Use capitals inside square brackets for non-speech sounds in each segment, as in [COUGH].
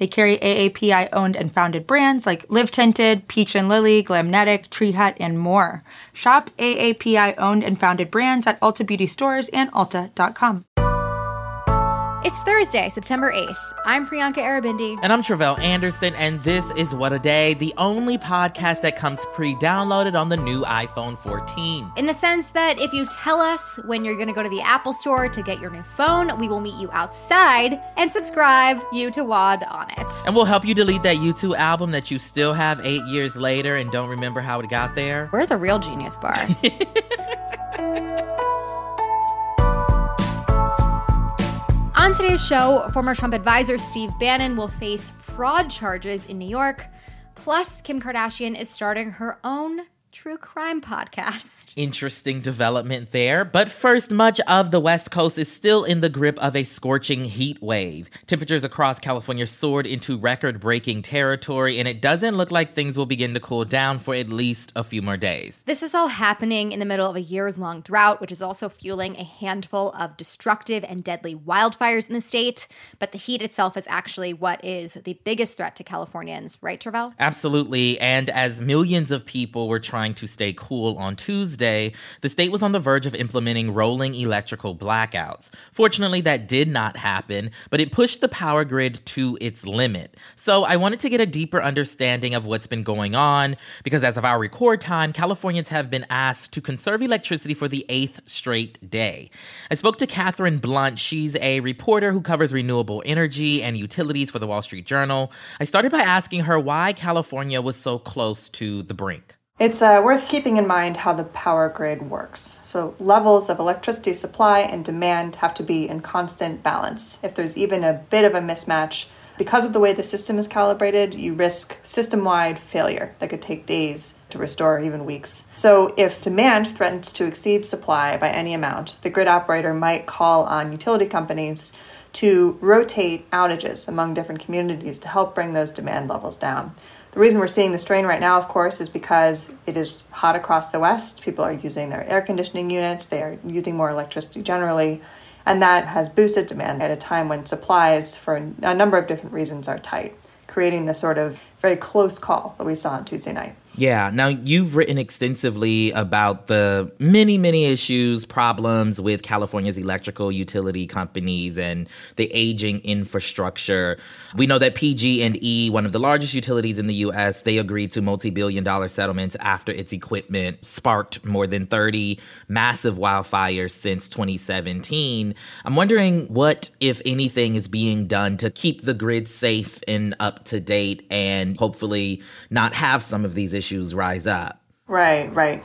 They carry AAPI owned and founded brands like Live Tinted, Peach and Lily, Glamnetic, Tree Hut, and more. Shop AAPI owned and founded brands at Ulta Beauty stores and Ulta.com. It's Thursday, September 8th. I'm Priyanka Aribindi. And I'm Tre'vell Anderson, and this is What a Day, the only podcast that comes pre downloaded on the new iPhone 14. In the sense that if you tell us when you're going to go to the Apple Store to get your new phone, we will meet you outside and subscribe you to WAD on it. And we'll help you delete that U2 album that you still have eight years later and don't remember how it got there. We're the real genius bar. [LAUGHS] On today's show, former Trump advisor Steve Bannon will face fraud charges in New York. Plus, Kim Kardashian is starting her own true crime podcast. Interesting development there. But first, much of the West Coast is still in the grip of a scorching heat wave. Temperatures across California soared into record breaking territory, and it doesn't look like things will begin to cool down for at least a few more days. This is all happening in the middle of a years long drought, which is also fueling a handful of destructive and deadly wildfires in the state. But the heat itself is actually what is the biggest threat to Californians, right, Tre'vell? Absolutely. And as millions of people were trying trying to stay cool on Tuesday, the state was on the verge of implementing rolling electrical blackouts. Fortunately, that did not happen, but it pushed the power grid to its limit. So I wanted to get a deeper understanding of what's been going on because as of our record time, Californians have been asked to conserve electricity for the eighth straight day. I spoke to Katherine Blunt. She's a reporter who covers renewable energy and utilities for the Wall Street Journal. I started by asking her why California was so close to the brink. It's uh, worth keeping in mind how the power grid works. So, levels of electricity supply and demand have to be in constant balance. If there's even a bit of a mismatch, because of the way the system is calibrated, you risk system wide failure that could take days to restore, or even weeks. So, if demand threatens to exceed supply by any amount, the grid operator might call on utility companies to rotate outages among different communities to help bring those demand levels down. The reason we're seeing the strain right now, of course, is because it is hot across the West. People are using their air conditioning units, they are using more electricity generally, and that has boosted demand at a time when supplies, for a number of different reasons, are tight, creating the sort of very close call that we saw on Tuesday night. Yeah. Now, you've written extensively about the many, many issues, problems with California's electrical utility companies and the aging infrastructure. We know that PG&E, one of the largest utilities in the U.S., they agreed to multi-billion dollar settlements after its equipment sparked more than 30 massive wildfires since 2017. I'm wondering what, if anything, is being done to keep the grid safe and up to date and hopefully not have some of these issues rise up. Right, right.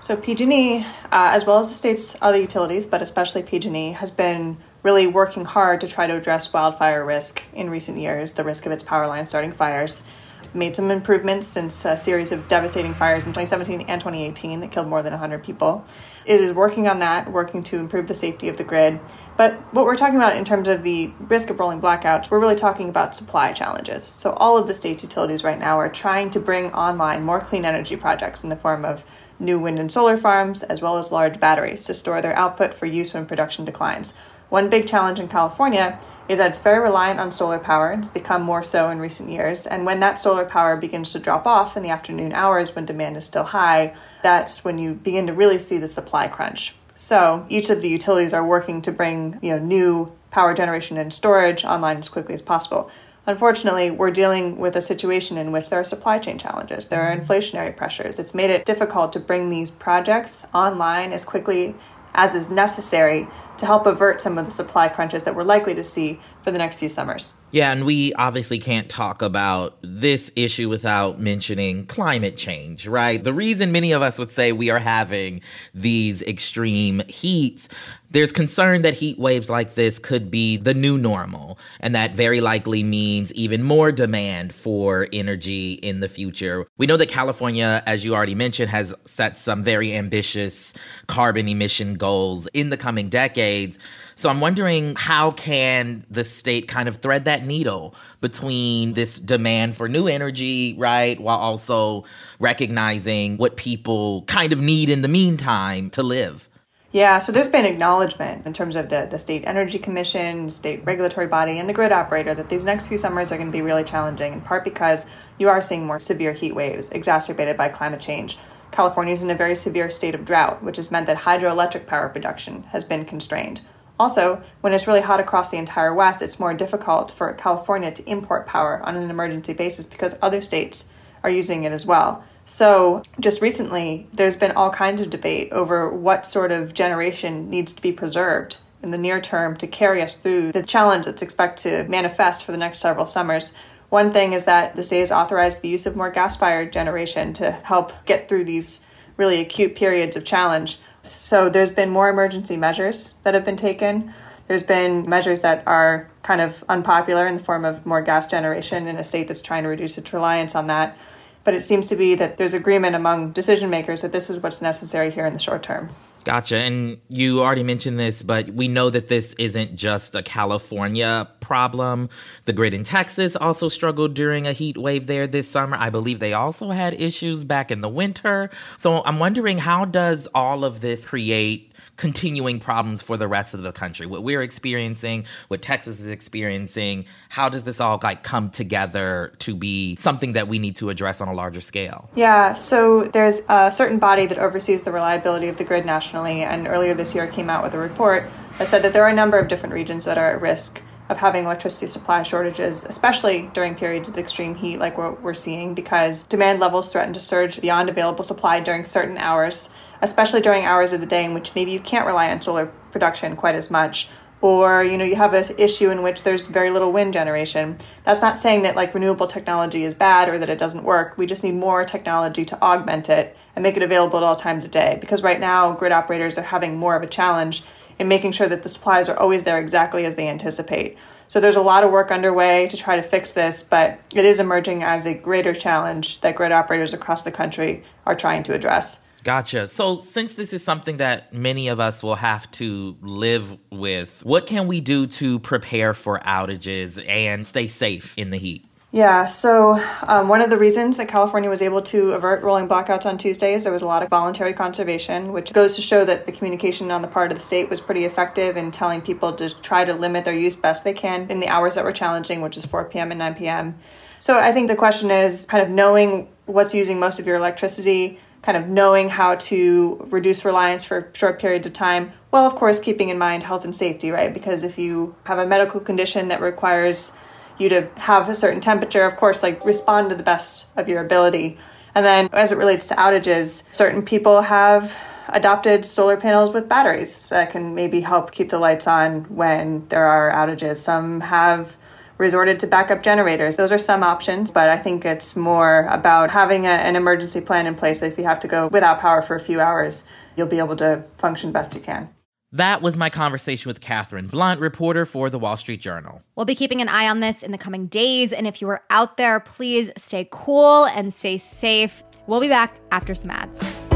So PG&E, uh, as well as the state's other utilities, but especially PG&E, has been really working hard to try to address wildfire risk in recent years, the risk of its power lines starting fires. It's made some improvements since a series of devastating fires in 2017 and 2018 that killed more than 100 people. It is working on that, working to improve the safety of the grid. But what we're talking about in terms of the risk of rolling blackouts, we're really talking about supply challenges. So all of the state's utilities right now are trying to bring online more clean energy projects in the form of new wind and solar farms, as well as large batteries to store their output for use when production declines. One big challenge in California is that it's very reliant on solar power. It's become more so in recent years. And when that solar power begins to drop off in the afternoon hours when demand is still high, that's when you begin to really see the supply crunch. So each of the utilities are working to bring you know new power generation and storage online as quickly as possible. Unfortunately, we're dealing with a situation in which there are supply chain challenges. There are inflationary pressures. It's made it difficult to bring these projects online as quickly as is necessary to help avert some of the supply crunches that we're likely to see for the next few summers. Yeah, and we obviously can't talk about this issue without mentioning climate change, right? The reason many of us would say we are having these extreme heats, there's concern that heat waves like this could be the new normal, and that very likely means even more demand for energy in the future. We know that California, as you already mentioned, has set some very ambitious carbon emission goals in the coming decades. So I'm wondering how can the state kind of thread that needle between this demand for new energy, right, while also recognizing what people kind of need in the meantime to live. Yeah, so there's been acknowledgement in terms of the, the state energy commission, state regulatory body, and the grid operator that these next few summers are going to be really challenging, in part because you are seeing more severe heat waves exacerbated by climate change. California is in a very severe state of drought, which has meant that hydroelectric power production has been constrained. Also, when it's really hot across the entire West, it's more difficult for California to import power on an emergency basis because other states are using it as well. So, just recently, there's been all kinds of debate over what sort of generation needs to be preserved in the near term to carry us through the challenge that's expected to manifest for the next several summers. One thing is that the state has authorized the use of more gas fired generation to help get through these really acute periods of challenge. So there's been more emergency measures that have been taken. There's been measures that are kind of unpopular in the form of more gas generation in a state that's trying to reduce its reliance on that. But it seems to be that there's agreement among decision makers that this is what's necessary here in the short term. Gotcha. And you already mentioned this, but we know that this isn't just a California problem. The grid in Texas also struggled during a heat wave there this summer. I believe they also had issues back in the winter. So I'm wondering how does all of this create continuing problems for the rest of the country. What we're experiencing, what Texas is experiencing, how does this all like come together to be something that we need to address on a larger scale? Yeah, so there's a certain body that oversees the reliability of the grid nationally, and earlier this year came out with a report that said that there are a number of different regions that are at risk of having electricity supply shortages, especially during periods of extreme heat like what we're seeing, because demand levels threaten to surge beyond available supply during certain hours especially during hours of the day in which maybe you can't rely on solar production quite as much or you know you have an issue in which there's very little wind generation. That's not saying that like renewable technology is bad or that it doesn't work. We just need more technology to augment it and make it available at all times of day because right now grid operators are having more of a challenge in making sure that the supplies are always there exactly as they anticipate. So there's a lot of work underway to try to fix this but it is emerging as a greater challenge that grid operators across the country are trying to address Gotcha. So, since this is something that many of us will have to live with, what can we do to prepare for outages and stay safe in the heat? Yeah, so um, one of the reasons that California was able to avert rolling blackouts on Tuesdays, there was a lot of voluntary conservation, which goes to show that the communication on the part of the state was pretty effective in telling people to try to limit their use best they can in the hours that were challenging, which is 4 p.m. and 9 p.m. So I think the question is kind of knowing what's using most of your electricity, kind of knowing how to reduce reliance for short periods of time, while of course keeping in mind health and safety, right? Because if you have a medical condition that requires you to have a certain temperature, of course, like respond to the best of your ability. And then as it relates to outages, certain people have adopted solar panels with batteries that can maybe help keep the lights on when there are outages. Some have resorted to backup generators. Those are some options, but I think it's more about having a, an emergency plan in place. If you have to go without power for a few hours, you'll be able to function best you can. That was my conversation with Katherine Blunt, reporter for the Wall Street Journal. We'll be keeping an eye on this in the coming days. And if you are out there, please stay cool and stay safe. We'll be back after some ads.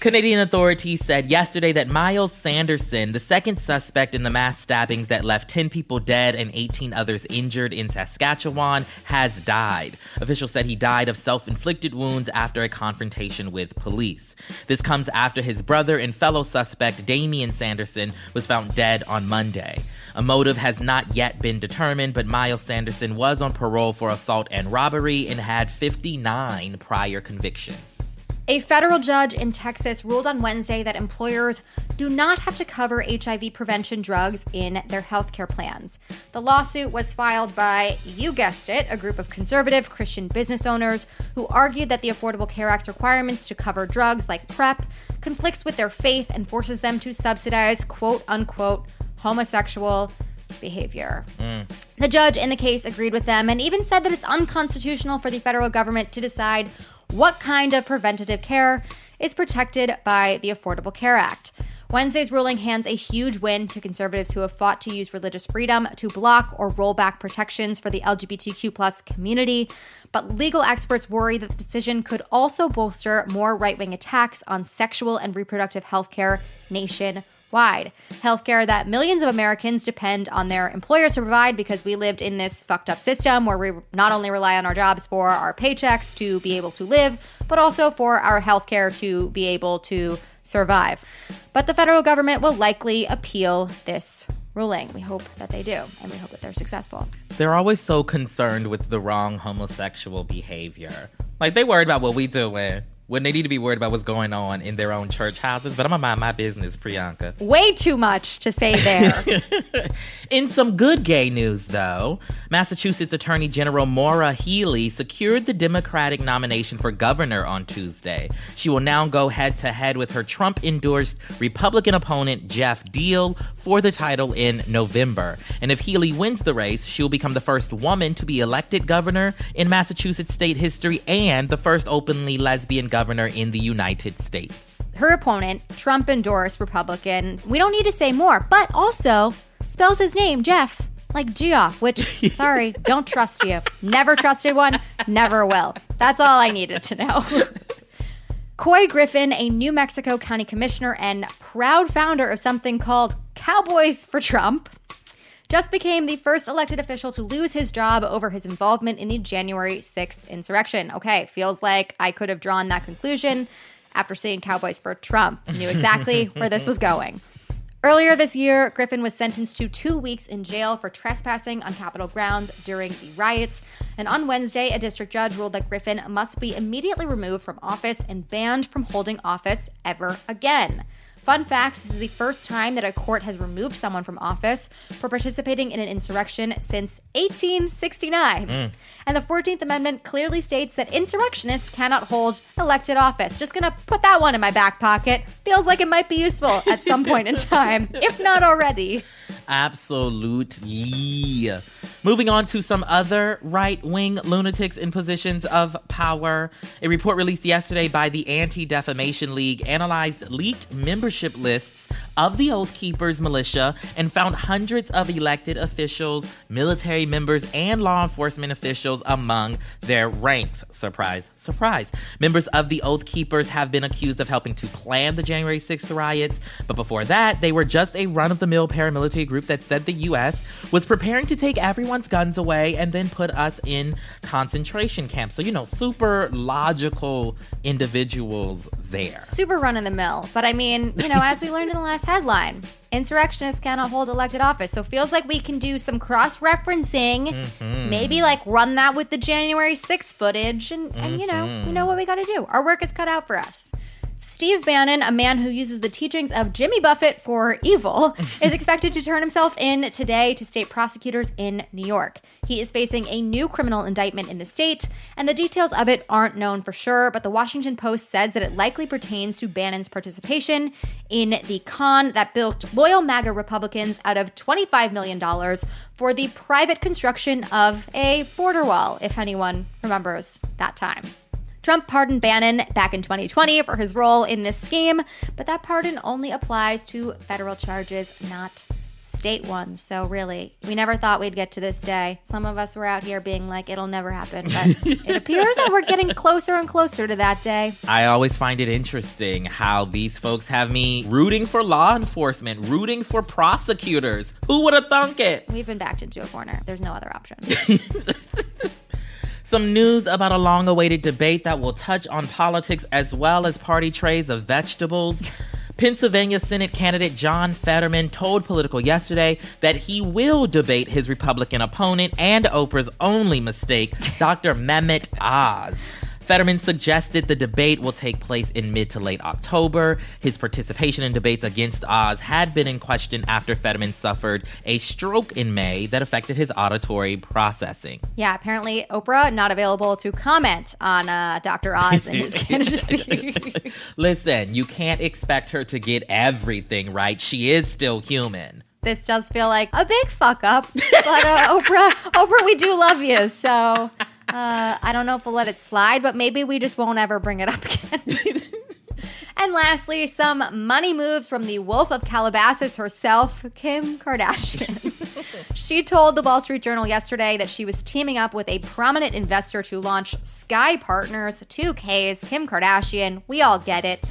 Canadian authorities said yesterday that Myles Sanderson, the second suspect in the mass stabbings that left 10 people dead and 18 others injured in Saskatchewan, has died. Officials said he died of self inflicted wounds after a confrontation with police. This comes after his brother and fellow suspect, Damien Sanderson, was found dead on Monday. A motive has not yet been determined, but Myles Sanderson was on parole for assault and robbery and had 59 prior convictions. A federal judge in Texas ruled on Wednesday that employers do not have to cover HIV prevention drugs in their healthcare plans. The lawsuit was filed by, you guessed it, a group of conservative Christian business owners who argued that the Affordable Care Act's requirements to cover drugs like PrEP conflicts with their faith and forces them to subsidize quote unquote homosexual behavior. Mm. The judge in the case agreed with them and even said that it's unconstitutional for the federal government to decide what kind of preventative care is protected by the Affordable Care Act. Wednesday's ruling hands a huge win to conservatives who have fought to use religious freedom to block or roll back protections for the LGBTQ community. But legal experts worry that the decision could also bolster more right wing attacks on sexual and reproductive health care nationwide wide. Healthcare that millions of Americans depend on their employers to provide because we lived in this fucked up system where we not only rely on our jobs for our paychecks to be able to live, but also for our healthcare to be able to survive. But the federal government will likely appeal this ruling. We hope that they do, and we hope that they're successful. They're always so concerned with the wrong homosexual behavior. Like they worried about what we do with when they need to be worried about what's going on in their own church houses. But I'm gonna mind my business, Priyanka. Way too much to say there. [LAUGHS] in some good gay news, though, Massachusetts Attorney General Maura Healey secured the Democratic nomination for governor on Tuesday. She will now go head to head with her Trump endorsed Republican opponent, Geoff Diehl, for the title in November. And if Healey wins the race, she will become the first woman to be elected governor in Massachusetts state history and the first openly lesbian governor governor in the United States. Her opponent, Trump endorsed Republican, we don't need to say more, but also spells his name, Jeff, like Geoff, which, [LAUGHS] sorry, don't trust you. Never trusted one, never will. That's all I needed to know. [LAUGHS] Couy Griffin, a New Mexico County Commissioner and proud founder of something called Cowboys for Trump, just became the first elected official to lose his job over his involvement in the January 6th insurrection. Okay, feels like I could have drawn that conclusion after seeing Cowboys for Trump. Knew exactly [LAUGHS] where this was going. Earlier this year, Griffin was sentenced to two weeks in jail for trespassing on Capitol grounds during the riots. And on Wednesday, a district judge ruled that Griffin must be immediately removed from office and banned from holding office ever again. Fun fact this is the first time that a court has removed someone from office for participating in an insurrection since 1869. Mm. And the 14th Amendment clearly states that insurrectionists cannot hold elected office. Just gonna put that one in my back pocket. Feels like it might be useful at some point in [LAUGHS] time, if not already. Absolutely. Moving on to some other right wing lunatics in positions of power. A report released yesterday by the Anti Defamation League analyzed leaked membership lists of the Oath Keepers militia and found hundreds of elected officials, military members, and law enforcement officials among their ranks. Surprise, surprise. Members of the Oath Keepers have been accused of helping to plan the January 6th riots, but before that, they were just a run of the mill paramilitary group that said the U.S. was preparing to take everyone's guns away and then put us in concentration camps. So, you know, super logical individuals there. Super run of the mill. But I mean, you know, as we learned in the last headline, insurrectionists cannot hold elected office. So feels like we can do some cross referencing, mm-hmm. maybe like run that with the January 6th footage, and, and mm-hmm. you know, you know what we got to do. Our work is cut out for us. Steve Bannon, a man who uses the teachings of Jimmy Buffett for evil, [LAUGHS] is expected to turn himself in today to state prosecutors in New York. He is facing a new criminal indictment in the state, and the details of it aren't known for sure, but the Washington Post says that it likely pertains to Bannon's participation in the con that built loyal MAGA Republicans out of $25 million for the private construction of a border wall, if anyone remembers that time. Trump pardoned Bannon back in 2020 for his role in this scheme, but that pardon only applies to federal charges, not state ones. So really, we never thought we'd get to this day. Some of us were out here being like, it'll never happen. But [LAUGHS] it appears that we're getting closer and closer to that day. I always find it interesting how these folks have me rooting for law enforcement, rooting for prosecutors. Who would have thunk it? We've been backed into a corner. There's no other option. [LAUGHS] Some news about a long awaited debate that will touch on politics as well as party trays of vegetables. Pennsylvania Senate candidate John Fetterman told Politico yesterday that he will debate his Republican opponent and Oprah's only mistake, Dr. Mehmet Oz. Fetterman suggested the debate will take place in mid to late October. His participation in debates against Oz had been in question after Fetterman suffered a stroke in May that affected his auditory processing. Yeah, apparently Oprah not available to comment on uh, Dr. Oz and his [LAUGHS] candidacy. [LAUGHS] Listen, you can't expect her to get everything right. She is still human this does feel like a big fuck up. But uh, Oprah, Oprah, we do love you. So uh, I don't know if we'll let it slide, but maybe we just won't ever bring it up again. [LAUGHS] and lastly, some money moves from the Wolf of Calabasas herself, Kim Kardashian. [LAUGHS] she told the Wall Street Journal yesterday that she was teaming up with a prominent investor to launch SKKY Partners, 2Ks, Kim Kardashian. We all get it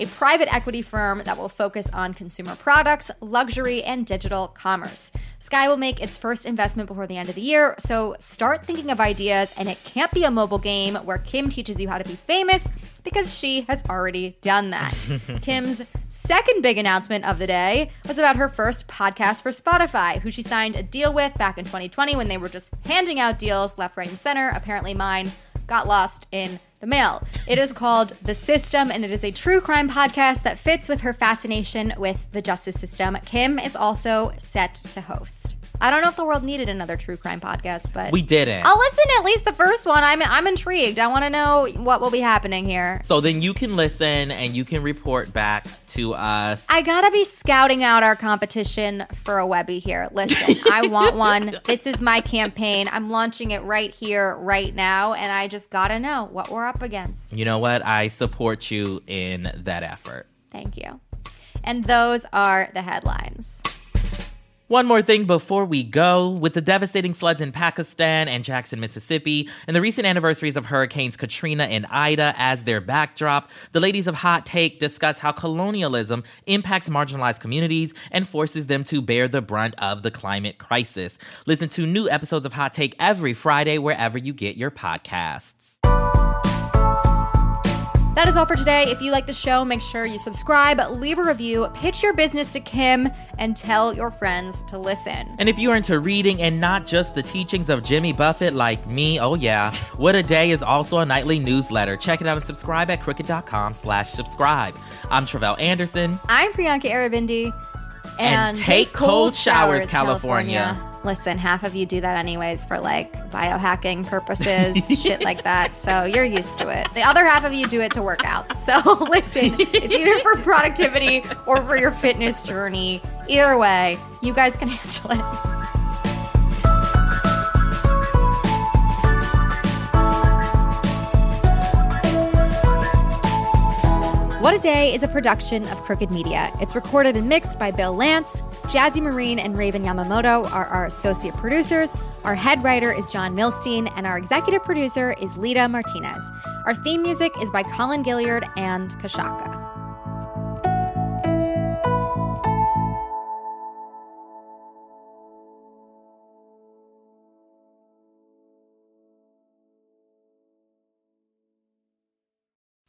a private equity firm that will focus on consumer products, luxury, and digital commerce. SKKY will make its first investment before the end of the year, so start thinking of ideas, and it can't be a mobile game where Kim teaches you how to be famous because she has already done that. [LAUGHS] Kim's second big announcement of the day was about her first podcast for Spotify, who she signed a deal with back in 2020 when they were just handing out deals left, right, and center. Apparently, mine got lost in the mail. It is called The System, and it is a true crime podcast that fits with her fascination with the justice system. Kim is also set to host. I don't know if the world needed another true crime podcast, but we didn't. I'll listen to at least the first one. I'm I'm intrigued. I want to know what will be happening here. So then you can listen and you can report back to us. I gotta be scouting out our competition for a Webby here. Listen, I want [LAUGHS] one. This is my campaign. I'm launching it right here, right now, and I just gotta know what we're up against. You know what? I support you in that effort. Thank you. And those are the headlines. One more thing before we go. With the devastating floods in Pakistan and Jackson, Mississippi, and the recent anniversaries of Hurricanes Katrina and Ida as their backdrop, the ladies of Hot Take discuss how colonialism impacts marginalized communities and forces them to bear the brunt of the climate crisis. Listen to new episodes of Hot Take every Friday wherever you get your podcasts. That is all for today. If you like the show, make sure you subscribe, leave a review, pitch your business to Kim, and tell your friends to listen. And if you're into reading and not just the teachings of Jimmy Buffett like me, oh yeah, What a Day is also a nightly newsletter. Check it out and subscribe at crooked.com slash subscribe. I'm Tre'vell Anderson. I'm Priyanka Aribindi. And, take cold showers, California. Listen, half of you do that anyways for like biohacking purposes, [LAUGHS] shit like that. So you're used to it. The other half of you do it to work out. So [LAUGHS] listen, it's either for productivity or for your fitness journey. Either way, you guys can handle it. What a Day is a production of Crooked Media. It's recorded and mixed by Bill Lance. Jazzy Marine and Raven Yamamoto are our associate producers. Our head writer is John Milstein, and our executive producer is Lita Martinez. Our theme music is by Colin Gilliard and Kashaka.